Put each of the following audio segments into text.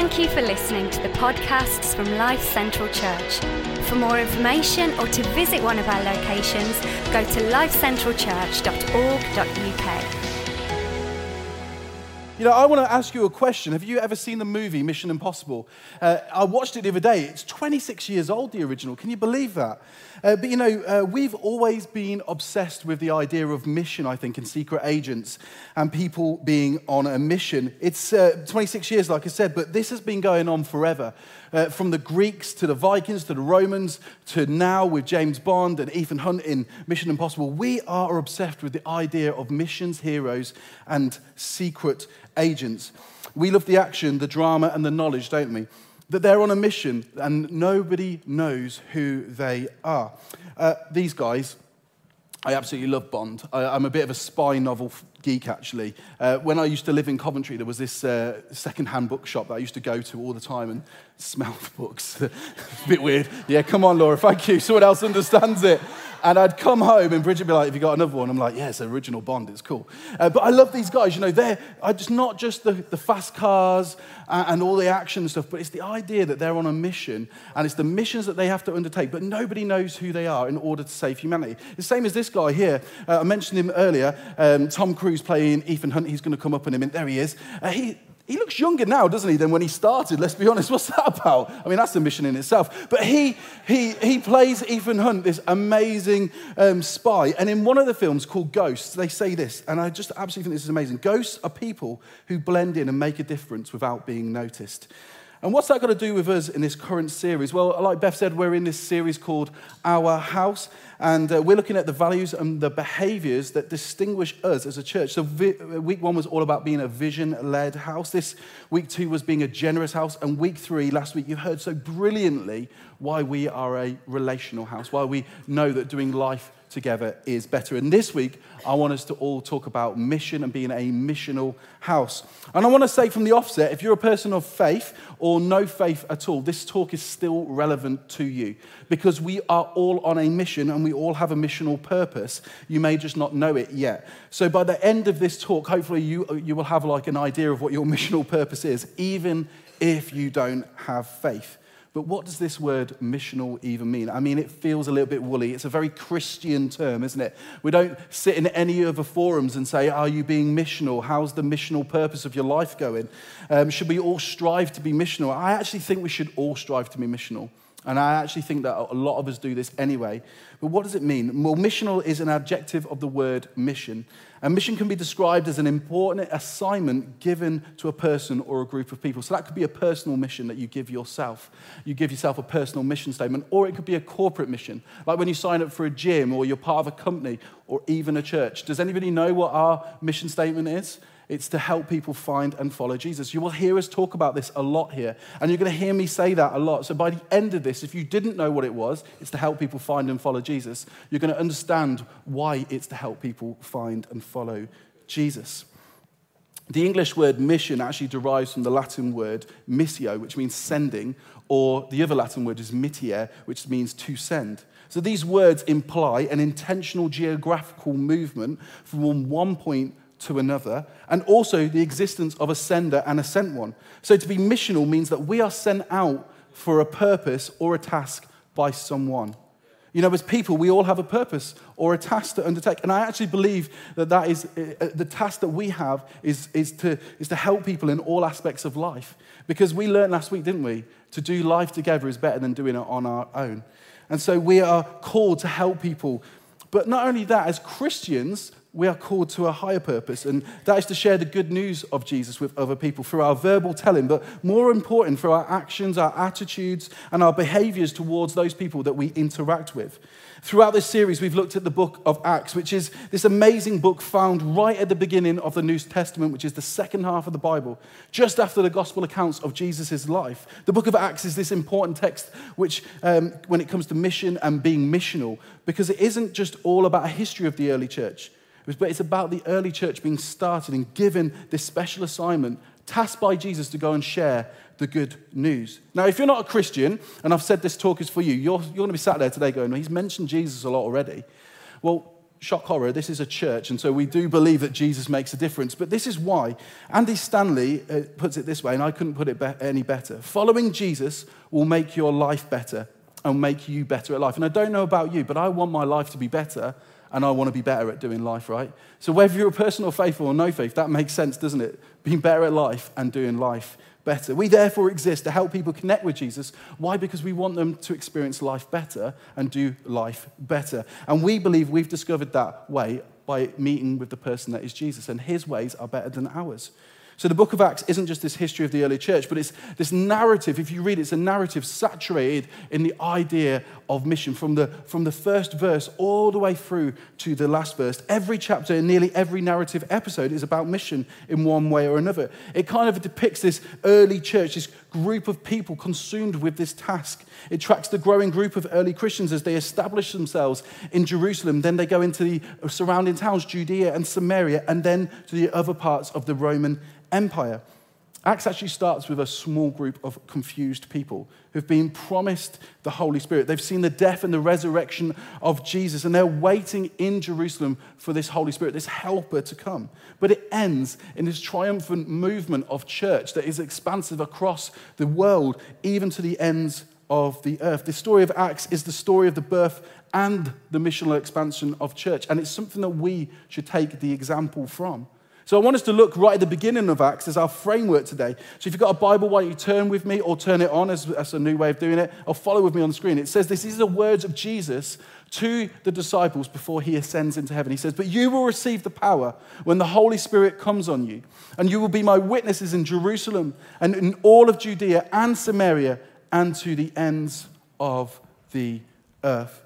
Thank you for listening to the podcasts from Life Central Church. For more information or to visit one of our locations, go to lifecentralchurch.org.uk. You know, I want to ask you a question. Have you ever seen the movie Mission Impossible? Uh, I watched it the other day. It's 26 years old, the original. Can you believe that? Uh, but you know, uh, we've always been obsessed with the idea of mission, I think, and secret agents and people being on a mission. It's uh, 26 years, like I said, but this has been going on forever. Uh, from the Greeks to the Vikings to the Romans to now with James Bond and Ethan Hunt in Mission Impossible, we are obsessed with the idea of missions, heroes, and secret agents. We love the action, the drama, and the knowledge, don't we? That they're on a mission and nobody knows who they are. Uh, these guys, I absolutely love Bond. I, am a bit of a spy novel geek, actually. Uh, when I used to live in Coventry, there was this uh, second-hand bookshop that I used to go to all the time and smell books. a bit weird. Yeah, come on, Laura, thank you. Someone else understands it. And I'd come home and Bridget would be like, Have you got another one? I'm like, Yeah, it's original Bond, it's cool. Uh, but I love these guys, you know, they're just not just the, the fast cars and, and all the action stuff, but it's the idea that they're on a mission and it's the missions that they have to undertake, but nobody knows who they are in order to save humanity. The same as this guy here. Uh, I mentioned him earlier, um, Tom Cruise playing Ethan Hunt. He's going to come up in a minute. There he is. Uh, he, he looks younger now, doesn't he, than when he started? Let's be honest. What's that about? I mean, that's a mission in itself. But he, he, he plays Ethan Hunt, this amazing um, spy. And in one of the films called Ghosts, they say this, and I just absolutely think this is amazing. Ghosts are people who blend in and make a difference without being noticed. And what's that got to do with us in this current series? Well, like Beth said, we're in this series called Our House, and uh, we're looking at the values and the behaviors that distinguish us as a church. So, vi- week one was all about being a vision led house. This week two was being a generous house. And week three, last week, you heard so brilliantly why we are a relational house, why we know that doing life together is better. And this week, I want us to all talk about mission and being a missional house. And I want to say from the offset if you're a person of faith or no faith at all, this talk is still relevant to you because we are all on a mission and we all have a missional purpose. You may just not know it yet. So by the end of this talk, hopefully you, you will have like an idea of what your missional purpose is, even if you don't have faith. But what does this word missional even mean? I mean, it feels a little bit woolly. It's a very Christian term, isn't it? We don't sit in any other forums and say, Are you being missional? How's the missional purpose of your life going? Um, should we all strive to be missional? I actually think we should all strive to be missional. And I actually think that a lot of us do this anyway. But what does it mean? Well, missional is an adjective of the word mission. A mission can be described as an important assignment given to a person or a group of people. So that could be a personal mission that you give yourself. You give yourself a personal mission statement, or it could be a corporate mission, like when you sign up for a gym or you're part of a company or even a church. Does anybody know what our mission statement is? It's to help people find and follow Jesus. You will hear us talk about this a lot here, and you're going to hear me say that a lot. So by the end of this, if you didn't know what it was, it's to help people find and follow Jesus, you're going to understand why it's to help people find and follow Jesus. The English word mission actually derives from the Latin word missio, which means sending, or the other Latin word is mittere, which means to send. So these words imply an intentional geographical movement from one point to another, and also the existence of a sender and a sent one. So to be missional means that we are sent out for a purpose or a task by someone. You know, as people, we all have a purpose or a task to undertake. And I actually believe that that is uh, uh, the task that we have is, is, to, is to help people in all aspects of life. Because we learned last week, didn't we? To do life together is better than doing it on our own. And so we are called to help people. But not only that, as Christians, we are called to a higher purpose, and that is to share the good news of Jesus with other people through our verbal telling, but more important, through our actions, our attitudes, and our behaviors towards those people that we interact with. Throughout this series, we've looked at the book of Acts, which is this amazing book found right at the beginning of the New Testament, which is the second half of the Bible, just after the gospel accounts of Jesus' life. The book of Acts is this important text, which, um, when it comes to mission and being missional, because it isn't just all about a history of the early church but it's about the early church being started and given this special assignment, tasked by Jesus to go and share the good news. Now, if you're not a Christian, and I've said this talk is for you, you're, you're going to be sat there today going, well, he's mentioned Jesus a lot already. Well, shock horror, this is a church, and so we do believe that Jesus makes a difference. But this is why. Andy Stanley uh, puts it this way, and I couldn't put it be- any better. Following Jesus will make your life better and make you better at life. And I don't know about you, but I want my life to be better, and I want to be better at doing life right. So whether you're a person of faith or no faith, that makes sense, doesn't it? Being better at life and doing life better. We therefore exist to help people connect with Jesus. Why? Because we want them to experience life better and do life better. And we believe we've discovered that way by meeting with the person that is Jesus, and his ways are better than ours. So the book of Acts isn't just this history of the early church, but it's this narrative. If you read it, it's a narrative saturated in the idea of mission from the, from the first verse all the way through to the last verse. Every chapter and nearly every narrative episode is about mission in one way or another. It kind of depicts this early church, this group of people consumed with this task. It tracks the growing group of early Christians as they establish themselves in Jerusalem. Then they go into the surrounding towns, Judea and Samaria, and then to the other parts of the Roman Empire. Acts actually starts with a small group of confused people who've been promised the Holy Spirit. They've seen the death and the resurrection of Jesus, and they're waiting in Jerusalem for this Holy Spirit, this helper to come. But it ends in this triumphant movement of church that is expansive across the world, even to the ends of the earth. The story of Acts is the story of the birth and the missional expansion of church, and it's something that we should take the example from. So I want us to look right at the beginning of Acts as our framework today. So if you've got a Bible, why don't you turn with me or turn it on as, as a new way of doing it, or follow with me on the screen. It says this is the words of Jesus to the disciples before he ascends into heaven. He says, But you will receive the power when the Holy Spirit comes on you, and you will be my witnesses in Jerusalem and in all of Judea and Samaria and to the ends of the earth.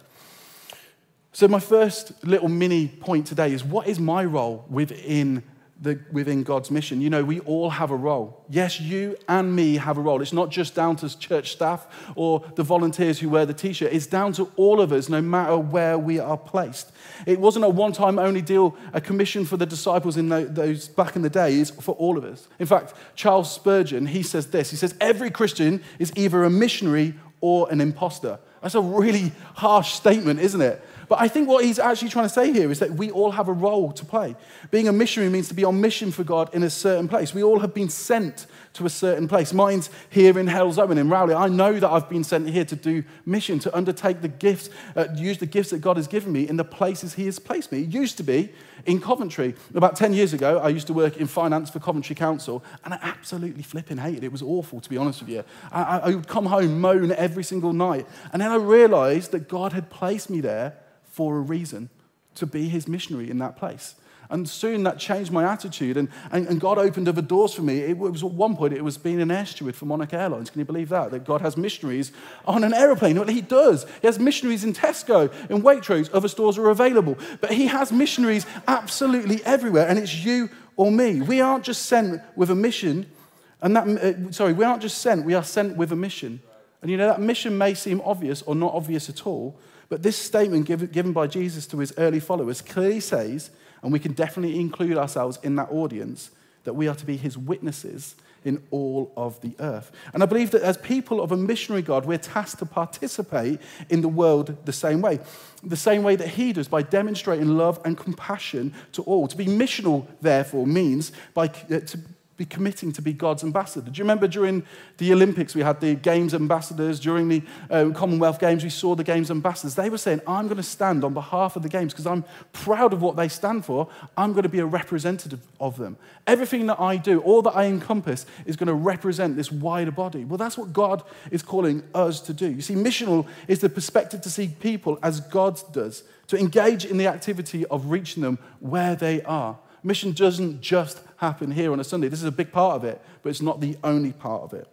So, my first little mini point today is what is my role within the, within God's mission. You know, we all have a role. Yes, you and me have a role. It's not just down to church staff or the volunteers who wear the t shirt, it's down to all of us, no matter where we are placed. It wasn't a one time only deal, a commission for the disciples in those back in the days for all of us. In fact, Charles Spurgeon, he says this he says, Every Christian is either a missionary or an impostor. That's a really harsh statement, isn't it? But I think what he's actually trying to say here is that we all have a role to play. Being a missionary means to be on mission for God in a certain place. We all have been sent to a certain place. Mine's here in Halesowen in Rowley. I know that I've been sent here to do mission, to undertake the gifts, uh, use the gifts that God has given me in the places He has placed me. It used to be in Coventry. About 10 years ago, I used to work in finance for Coventry Council, and I absolutely flipping hated it. It was awful, to be honest with you. I, I would come home, moan every single night. And then I realized that God had placed me there for a reason to be his missionary in that place. And soon that changed my attitude, and, and, and, God opened other doors for me. It was at one point, it was being an air steward for Monarch Airlines. Can you believe that? That God has missionaries on an aeroplane. Well, He does. He has missionaries in Tesco, in Waitrose, other stores are available. But He has missionaries absolutely everywhere, and it's you or me. We aren't just sent with a mission, and that, uh, sorry, we aren't just sent, we are sent with a mission. And you know, that mission may seem obvious or not obvious at all, but this statement given by Jesus to his early followers clearly says, and we can definitely include ourselves in that audience, that we are to be his witnesses in all of the earth. And I believe that as people of a missionary God, we're tasked to participate in the world the same way. The same way that he does, by demonstrating love and compassion to all. To be missional, therefore, means by, uh, to be committing to be God's ambassador. Do you remember during the Olympics, we had the Games ambassadors? During the uh, Commonwealth Games, we saw the Games ambassadors. They were saying, I'm going to stand on behalf of the Games because I'm proud of what they stand for. I'm going to be a representative of them. Everything that I do, all that I encompass, is going to represent this wider body. Well, that's what God is calling us to do. You see, missional is the perspective to see people as God does, to engage in the activity of reaching them where they are. Mission doesn't just happen here on a Sunday. This is a big part of it, but it's not the only part of it.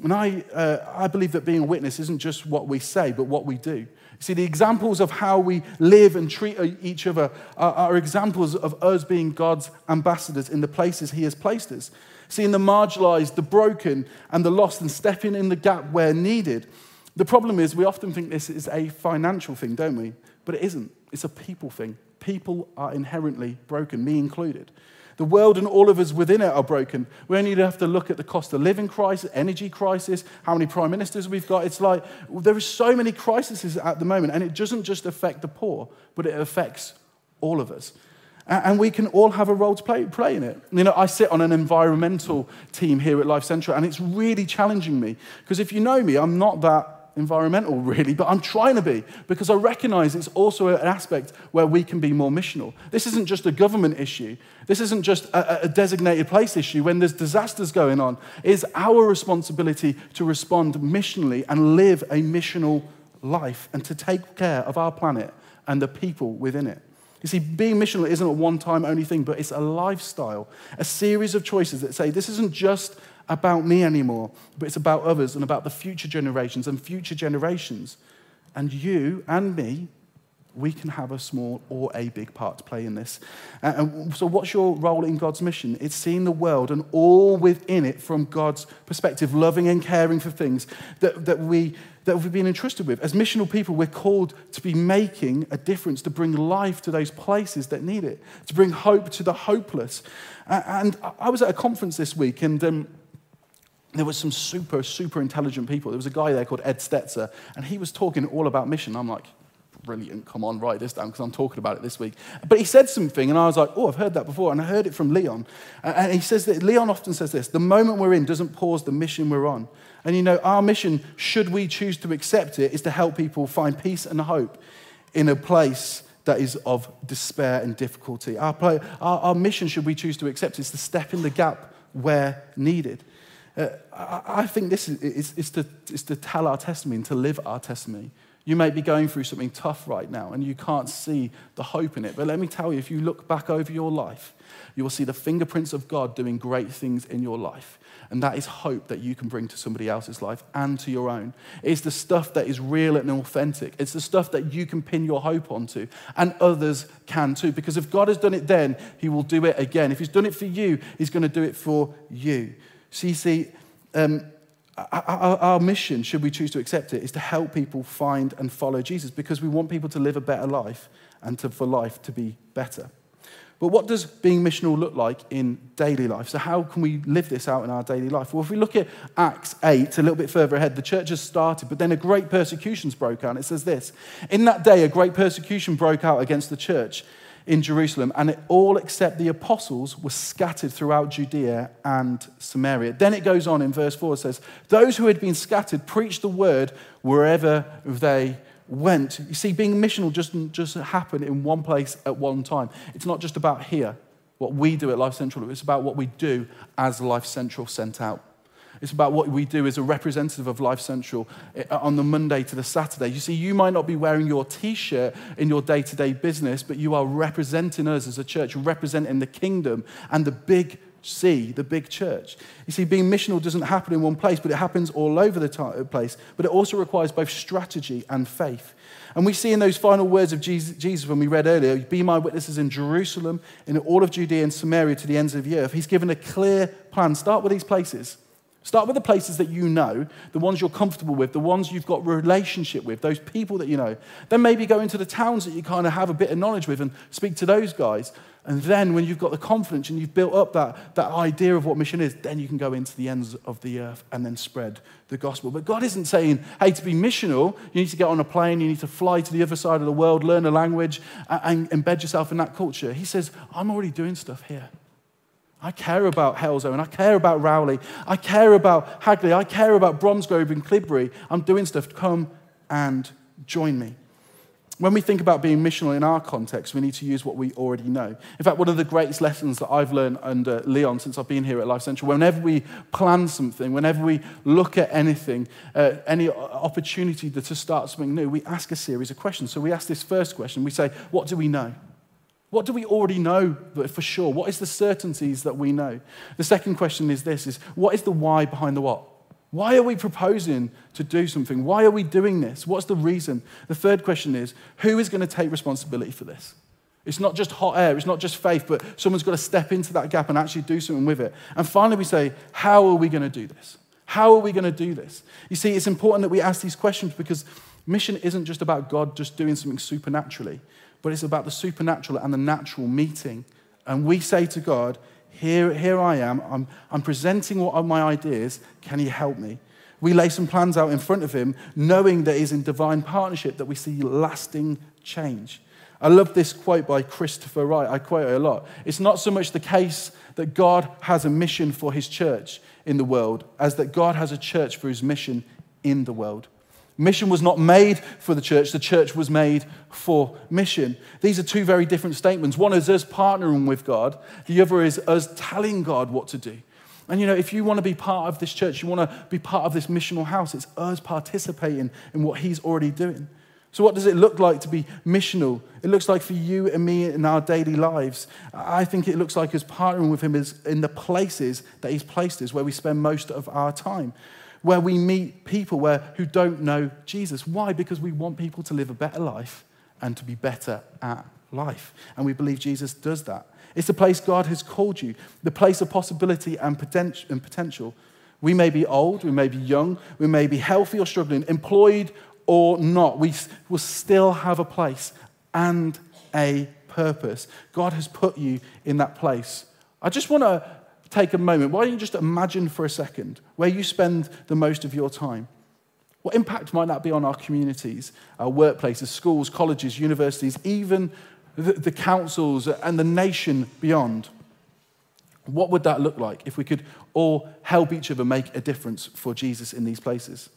And I, uh, I believe that being a witness isn't just what we say, but what we do. You see, the examples of how we live and treat each other are, are examples of us being God's ambassadors in the places He has placed us. Seeing the marginalized, the broken, and the lost, and stepping in the gap where needed. The problem is, we often think this is a financial thing, don't we? But it isn't. It's a people thing people are inherently broken, me included. The world and all of us within it are broken. We only have to look at the cost of living crisis, energy crisis, how many prime ministers we've got. It's like there are so many crises at the moment, and it doesn't just affect the poor, but it affects all of us. And we can all have a role to play, play in it. You know, I sit on an environmental team here at Life Central, and it's really challenging me. Because if you know me, I'm not that environmental, really, but I'm trying to be because I recognize it's also an aspect where we can be more missional. This isn't just a government issue, this isn't just a, a designated place issue. When there's disasters going on, it's our responsibility to respond missionally and live a missional life and to take care of our planet and the people within it. You see, being missional isn't a one time only thing, but it's a lifestyle, a series of choices that say this isn't just about me anymore, but it's about others and about the future generations and future generations. And you and me, we can have a small or a big part to play in this. And so, what's your role in God's mission? It's seeing the world and all within it from God's perspective, loving and caring for things that, that, we, that we've been entrusted with. As missional people, we're called to be making a difference, to bring life to those places that need it, to bring hope to the hopeless. And I was at a conference this week, and um, there was some super, super intelligent people. There was a guy there called Ed Stetzer, and he was talking all about mission. I'm like, brilliant, come on, write this down because I'm talking about it this week. But he said something, and I was like, oh, I've heard that before. And I heard it from Leon. And he says that Leon often says this the moment we're in doesn't pause the mission we're on. And you know, our mission, should we choose to accept it, is to help people find peace and hope in a place that is of despair and difficulty. Our, our, our mission, should we choose to accept, is to step in the gap where needed. Uh, I, I, think this is, is, is, to, is to tell our testimony and to live our testimony. You may be going through something tough right now and you can't see the hope in it. But let me tell you, if you look back over your life, you will see the fingerprints of God doing great things in your life. And that is hope that you can bring to somebody else's life and to your own. It's the stuff that is real and authentic. It's the stuff that you can pin your hope onto, and others can too. Because if God has done it then, He will do it again. If He's done it for you, He's going to do it for you. So you see, um, our, our, mission, should we choose to accept it, is to help people find and follow Jesus because we want people to live a better life and to, for life to be better. But what does being missional look like in daily life? So, how can we live this out in our daily life? Well, if we look at Acts 8, a little bit further ahead, the church has started, but then a great persecution's broke out. It says this In that day, a great persecution broke out against the church in Jerusalem, and it all except the apostles were scattered throughout Judea and Samaria. Then it goes on in verse 4 it says, Those who had been scattered preached the word wherever they went. You see, being missional doesn't just happen in one place at one time. It's not just about here, what we do at Life Central, it's about what we do as Life Central sent out. It's about what we do as a representative of Life Central eh, on the Monday to the Saturday. You see, you might not be wearing your t shirt in your day to day business, but you are representing us as a church, representing the kingdom and the big C, the big church. You see, being missional doesn't happen in one place, but it happens all over the place. But it also requires both strategy and faith. And we see in those final words of Jesus when we read earlier, be my witnesses in Jerusalem, in all of Judea and Samaria to the ends of the earth. He's given a clear plan. Start with these places. Start with the places that you know, the ones you're comfortable with, the ones you've got relationship with, those people that you know. Then maybe go into the towns that you kind of have a bit of knowledge with and speak to those guys. And then when you've got the confidence and you've built up that, that idea of what mission is, then you can go into the ends of the earth and then spread the gospel. But God isn't saying, hey, to be missional, you need to get on a plane, you need to fly to the other side of the world, learn a language, and embed yourself in that culture. He says, I'm already doing stuff here. I care about Halesowen. I care about Rowley. I care about Hagley. I care about Bromsgrove and Clibbury. I'm doing stuff. Come and join me. When we think about being missional in our context, we need to use what we already know. In fact, one of the greatest lessons that I've learned under Leon since I've been here at Life Central, whenever we plan something, whenever we look at anything, uh, any opportunity to start something new, we ask a series of questions. So we ask this first question. We say, What do we know? What do we already know for sure? What is the certainties that we know? The second question is this is what is the why behind the what? Why are we proposing to do something? Why are we doing this? What's the reason? The third question is who is going to take responsibility for this? It's not just hot air, it's not just faith, but someone's got to step into that gap and actually do something with it. And finally, we say, how are we going to do this? How are we going to do this? You see, it's important that we ask these questions because mission isn't just about God just doing something supernaturally but it's about the supernatural and the natural meeting And we say to God, Here, here I am. I'm, I'm presenting what are my ideas. Can you help me? We lay some plans out in front of Him, knowing that He's in divine partnership that we see lasting change. I love this quote by Christopher Wright. I quote it a lot. It's not so much the case that God has a mission for his church in the world as that God has a church for his mission in the world. Mission was not made for the church, the church was made for mission. These are two very different statements. One is us partnering with God, the other is us telling God what to do. And you know, if you want to be part of this church, you want to be part of this missional house, it's us participating in what He's already doing. So, what does it look like to be missional? It looks like for you and me in our daily lives. I think it looks like us partnering with Him is in the places that He's placed us, where we spend most of our time, where we meet people where, who don't know Jesus. Why? Because we want people to live a better life and to be better at life. And we believe Jesus does that. It's the place God has called you, the place of possibility and potential. We may be old, we may be young, we may be healthy or struggling, employed or not, we will still have a place and a purpose. God has put you in that place. I just want to take a moment. Why don't you just imagine for a second where you spend the most of your time? What impact might that be on our communities, our workplaces, schools, colleges, universities, even the, the councils and the nation beyond? What would that look like if we could all help each other make a difference for Jesus in these places?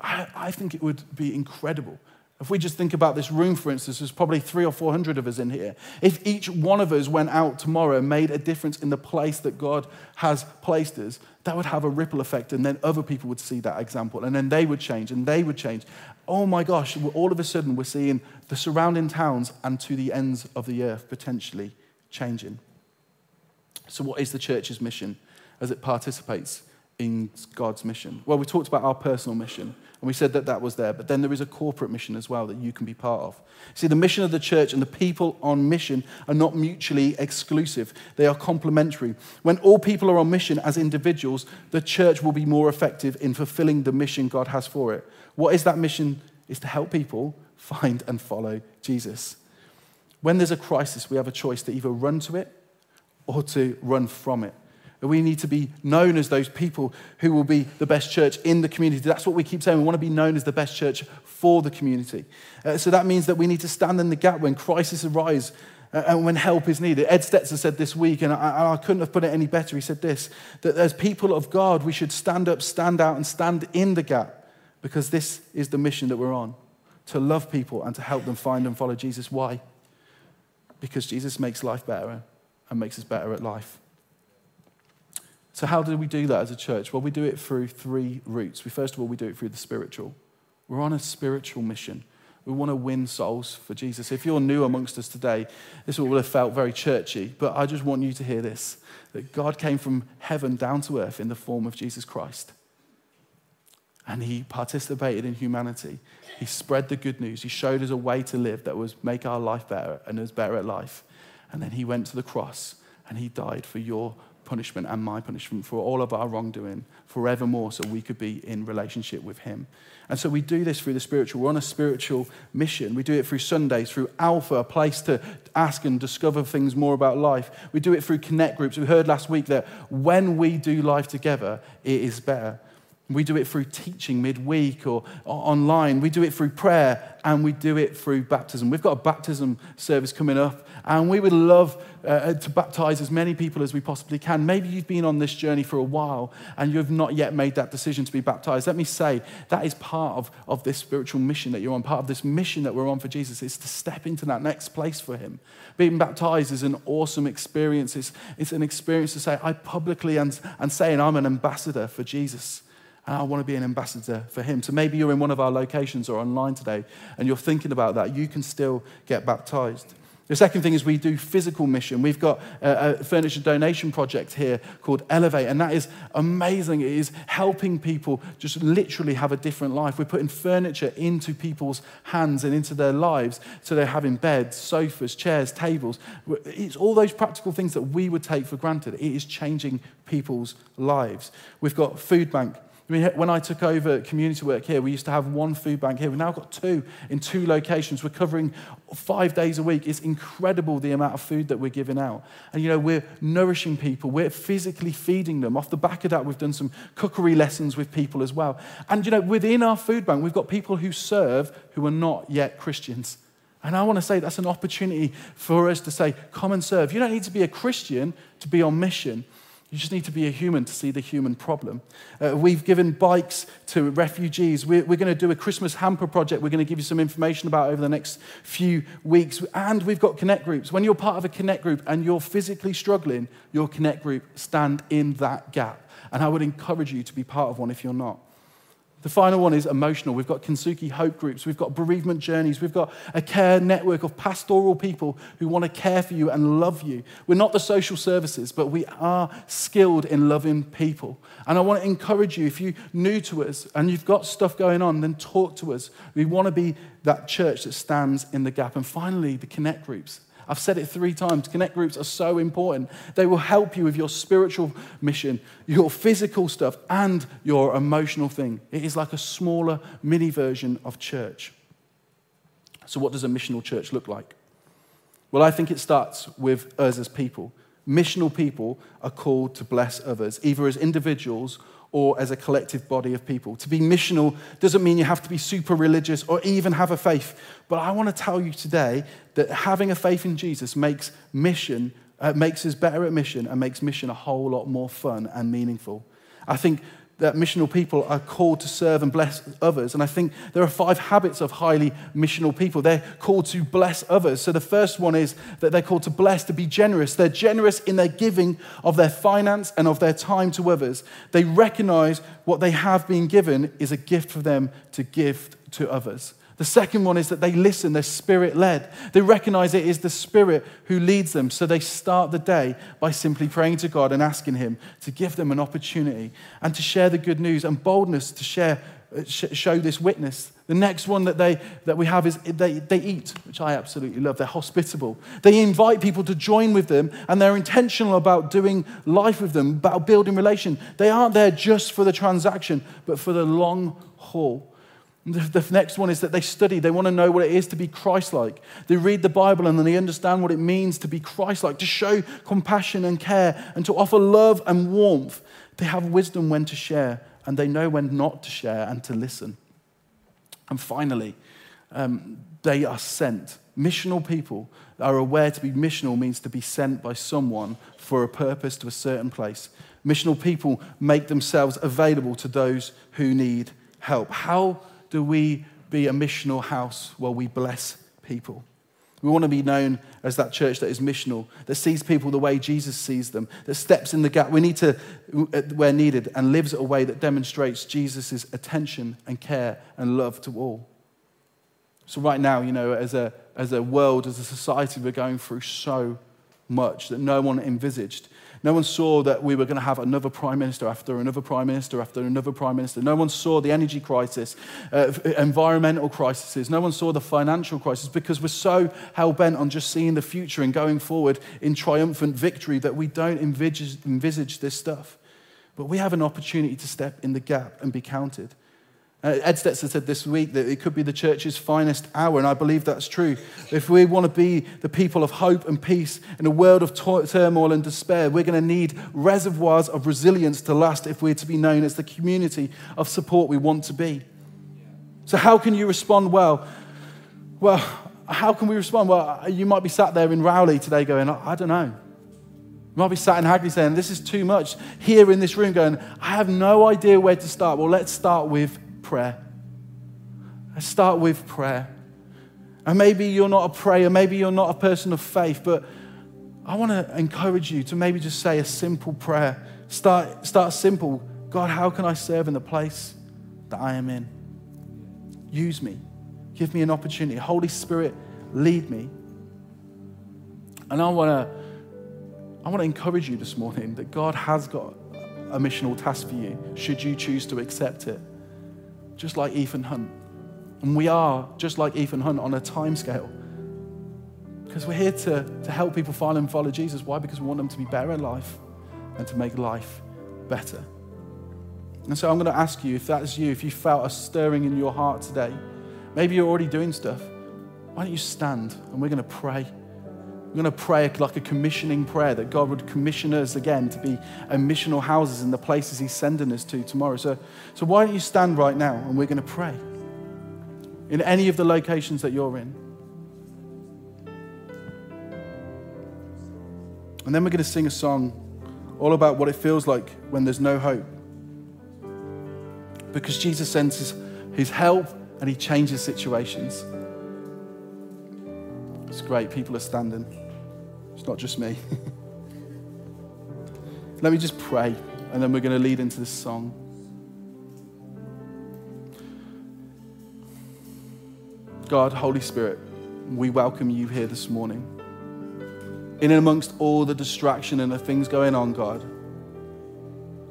I, I think it would be incredible. If we just think about this room, for instance, there's probably three or four hundred of us in here. If each one of us went out tomorrow and made a difference in the place that God has placed us, that would have a ripple effect, and then other people would see that example, and then they would change, and they would change. Oh my gosh, all of a sudden we're seeing the surrounding towns and to the ends of the earth potentially changing. So, what is the church's mission as it participates in God's mission? Well, we talked about our personal mission. And we said that that was there. But then there is a corporate mission as well that you can be part of. See, the mission of the church and the people on mission are not mutually exclusive, they are complementary. When all people are on mission as individuals, the church will be more effective in fulfilling the mission God has for it. What is that mission? Is to help people find and follow Jesus. When there's a crisis, we have a choice to either run to it or to run from it. We need to be known as those people who will be the best church in the community. That's what we keep saying. We want to be known as the best church for the community. Uh, so that means that we need to stand in the gap when crises arise uh, and when help is needed. Ed Stetzer said this week, and I, I couldn't have put it any better. He said this that as people of God, we should stand up, stand out, and stand in the gap because this is the mission that we're on to love people and to help them find and follow Jesus. Why? Because Jesus makes life better and makes us better at life. So, how do we do that as a church? Well, we do it through three routes. We, first of all, we do it through the spiritual. We're on a spiritual mission. We want to win souls for Jesus. If you're new amongst us today, this will have felt very churchy, but I just want you to hear this that God came from heaven down to earth in the form of Jesus Christ. And he participated in humanity. He spread the good news. He showed us a way to live that was make our life better and us better at life. And then he went to the cross and he died for your punishment and my punishment for all of our wrongdoing forevermore so we could be in relationship with him. And so we do this through the spiritual. We're on a spiritual mission. We do it through Sundays, through Alpha, a place to ask and discover things more about life. We do it through connect groups. We heard last week that when we do life together, it is better. We do it through teaching midweek or, online. We do it through prayer and we do it through baptism. We've got a baptism service coming up and we would love uh, to baptize as many people as we possibly can. Maybe you've been on this journey for a while and you have not yet made that decision to be baptized. Let me say that is part of, of this spiritual mission that you're on. Part of this mission that we're on for Jesus is to step into that next place for Him. Being baptized is an awesome experience. It's, it's an experience to say, I publicly and, and saying I'm an ambassador for Jesus and I want to be an ambassador for him. So maybe you're in one of our locations or online today and you're thinking about that. You can still get baptized. The second thing is we do physical mission. We've got a, a, furniture donation project here called Elevate, and that is amazing. It is helping people just literally have a different life. We're putting furniture into people's hands and into their lives. So they're having beds, sofas, chairs, tables. It's all those practical things that we would take for granted. It is changing people's lives. We've got food bank When I took over community work here, we used to have one food bank here. We've now got two in two locations. We're covering five days a week. It's incredible the amount of food that we're giving out. And, you know, we're nourishing people, we're physically feeding them. Off the back of that, we've done some cookery lessons with people as well. And, you know, within our food bank, we've got people who serve who are not yet Christians. And I want to say that's an opportunity for us to say, come and serve. You don't need to be a Christian to be on mission. You just need to be a human to see the human problem. Uh, we've given bikes to refugees. We're, we're, going to do a Christmas hamper project we're going to give you some information about over the next few weeks. And we've got connect groups. When you're part of a connect group and you're physically struggling, your connect group stand in that gap. And I would encourage you to be part of one if you're not. The final one is emotional. We've got Kintsugi Hope Groups, we've got bereavement journeys, we've got a care network of pastoral people who want to care for you and love you. We're not the social services, but we are skilled in loving people. And I want to encourage you if you're new to us and you've got stuff going on, then talk to us. We want to be that church that stands in the gap. And finally, the connect groups. I've said it three times. Connect groups are so important. They will help you with your spiritual mission, your physical stuff, and your emotional thing. It is like a smaller mini version of church. So, what does a missional church look like? Well, I think it starts with us as people. Missional people are called to bless others, either as individuals or as a collective body of people. To be missional doesn't mean you have to be super religious or even have a faith. But I want to tell you today that having a faith in Jesus makes mission, uh, makes us better at mission and makes mission a whole lot more fun and meaningful. I think that missional people are called to serve and bless others. And I think there are five habits of highly missional people. They're called to bless others. So the first one is that they're called to bless, to be generous. They're generous in their giving of their finance and of their time to others. They recognize what they have been given is a gift for them to give to others. The second one is that they listen, they're spirit led. They recognize it is the Spirit who leads them. So they start the day by simply praying to God and asking Him to give them an opportunity and to share the good news and boldness to share, uh, show this witness. The next one that, they, that we have is they, they eat, which I absolutely love. They're hospitable. They invite people to join with them and they're intentional about doing life with them, about building relation. They aren't there just for the transaction, but for the long haul. The next one is that they study. They want to know what it is to be Christ like. They read the Bible and then they understand what it means to be Christ like, to show compassion and care and to offer love and warmth. They have wisdom when to share and they know when not to share and to listen. And finally, um, they are sent. Missional people are aware to be missional means to be sent by someone for a purpose to a certain place. Missional people make themselves available to those who need help. How do we be a missional house where we bless people? We want to be known as that church that is missional, that sees people the way Jesus sees them, that steps in the gap we need to, where needed, and lives a way that demonstrates Jesus' attention and care and love to all. So, right now, you know, as a, as a world, as a society, we're going through so much that no one envisaged. No one saw that we were going to have another prime minister after another prime minister after another prime minister. No one saw the energy crisis, uh, environmental crises. No one saw the financial crisis because we're so hell bent on just seeing the future and going forward in triumphant victory that we don't envisage, envisage this stuff. But we have an opportunity to step in the gap and be counted. Uh, Ed Stetzer said this week that it could be the church's finest hour, and I believe that's true. If we want to be the people of hope and peace in a world of turmoil and despair, we're going to need reservoirs of resilience to last if we're to be known as the community of support we want to be. So, how can you respond well? Well, how can we respond? Well, you might be sat there in Rowley today going, I don't know. You might be sat in Hagley saying, This is too much. Here in this room going, I have no idea where to start. Well, let's start with prayer. Let's start with prayer. And maybe you're not a prayer, maybe you're not a person of faith, but I want to encourage you to maybe just say a simple prayer. Start, start simple. God, how can I serve in the place that I am in? Use me. Give me an opportunity. Holy Spirit, lead me. And I want to I want to encourage you this morning that God has got a missional task for you, should you choose to accept it just like Ethan Hunt. And we are just like Ethan Hunt on a time scale. Because we're here to, to help people find and follow Jesus. Why? Because we want them to be better at life and to make life better. And so I'm going to ask you if that's you, if you felt a stirring in your heart today, maybe you're already doing stuff. Why don't you stand and we're going to pray? We're going to pray like a commissioning prayer that God would commission us again to be a missional houses in the places He's sending us to tomorrow. So, so why don't you stand right now and we're going to pray in any of the locations that you're in. And then we're going to sing a song all about what it feels like when there's no hope. Because Jesus sends his, his help and he changes situations. It's great. People are standing. It's not just me. Let me just pray, and then we're going to lead into this song. God, Holy Spirit, we welcome you here this morning. In and amongst all the distraction and the things going on, God,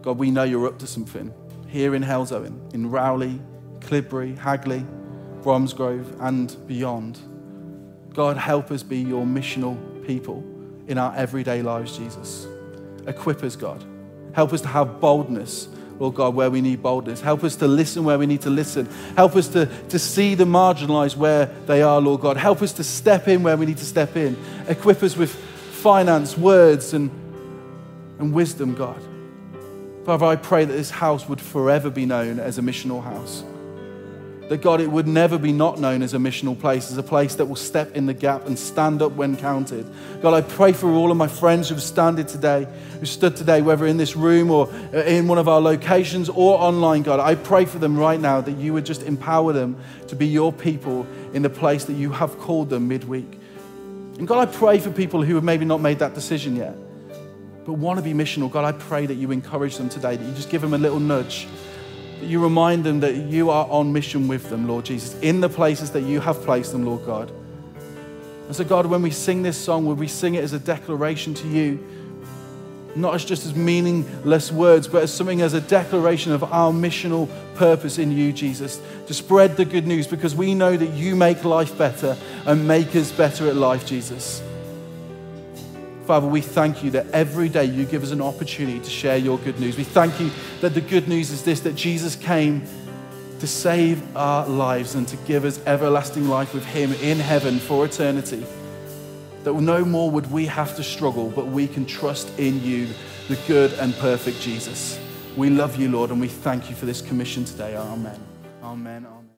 God, we know you're up to something here in Halesowen, in Rowley, Clibbury, Hagley, Bromsgrove, and beyond. God, help us be your missional people in our everyday lives, Jesus. Equip us, God. Help us to have boldness, Lord God, where we need boldness. Help us to listen where we need to listen. Help us to, to see the marginalized where they are, Lord God. Help us to step in where we need to step in. Equip us with finance, words, and, and wisdom, God. Father, I pray that this house would forever be known as a missional house that God, it would never be not known as a missional place, as a place that will step in the gap and stand up when counted. God, I pray for all of my friends who've stood today, who stood today, whether in this room or in one of our locations or online, God. I pray for them right now that you would just empower them to be your people in the place that you have called them midweek. And God, I pray for people who have maybe not made that decision yet, but want to be missional. God, I pray that you encourage them today, that you just give them a little nudge you remind them that you are on mission with them, Lord Jesus, in the places that you have placed them, Lord God. And so, God, when we sing this song, would we sing it as a declaration to you, not as just as meaningless words, but as something as a declaration of our missional purpose in you, Jesus, to spread the good news because we know that you make life better and make us better at life, Jesus. Father, we thank you that every day you give us an opportunity to share your good news. We thank you that the good news is this that Jesus came to save our lives and to give us everlasting life with Him in heaven for eternity. That no more would we have to struggle, but we can trust in you, the good and perfect Jesus. We love you, Lord, and we thank you for this commission today. Amen. Amen.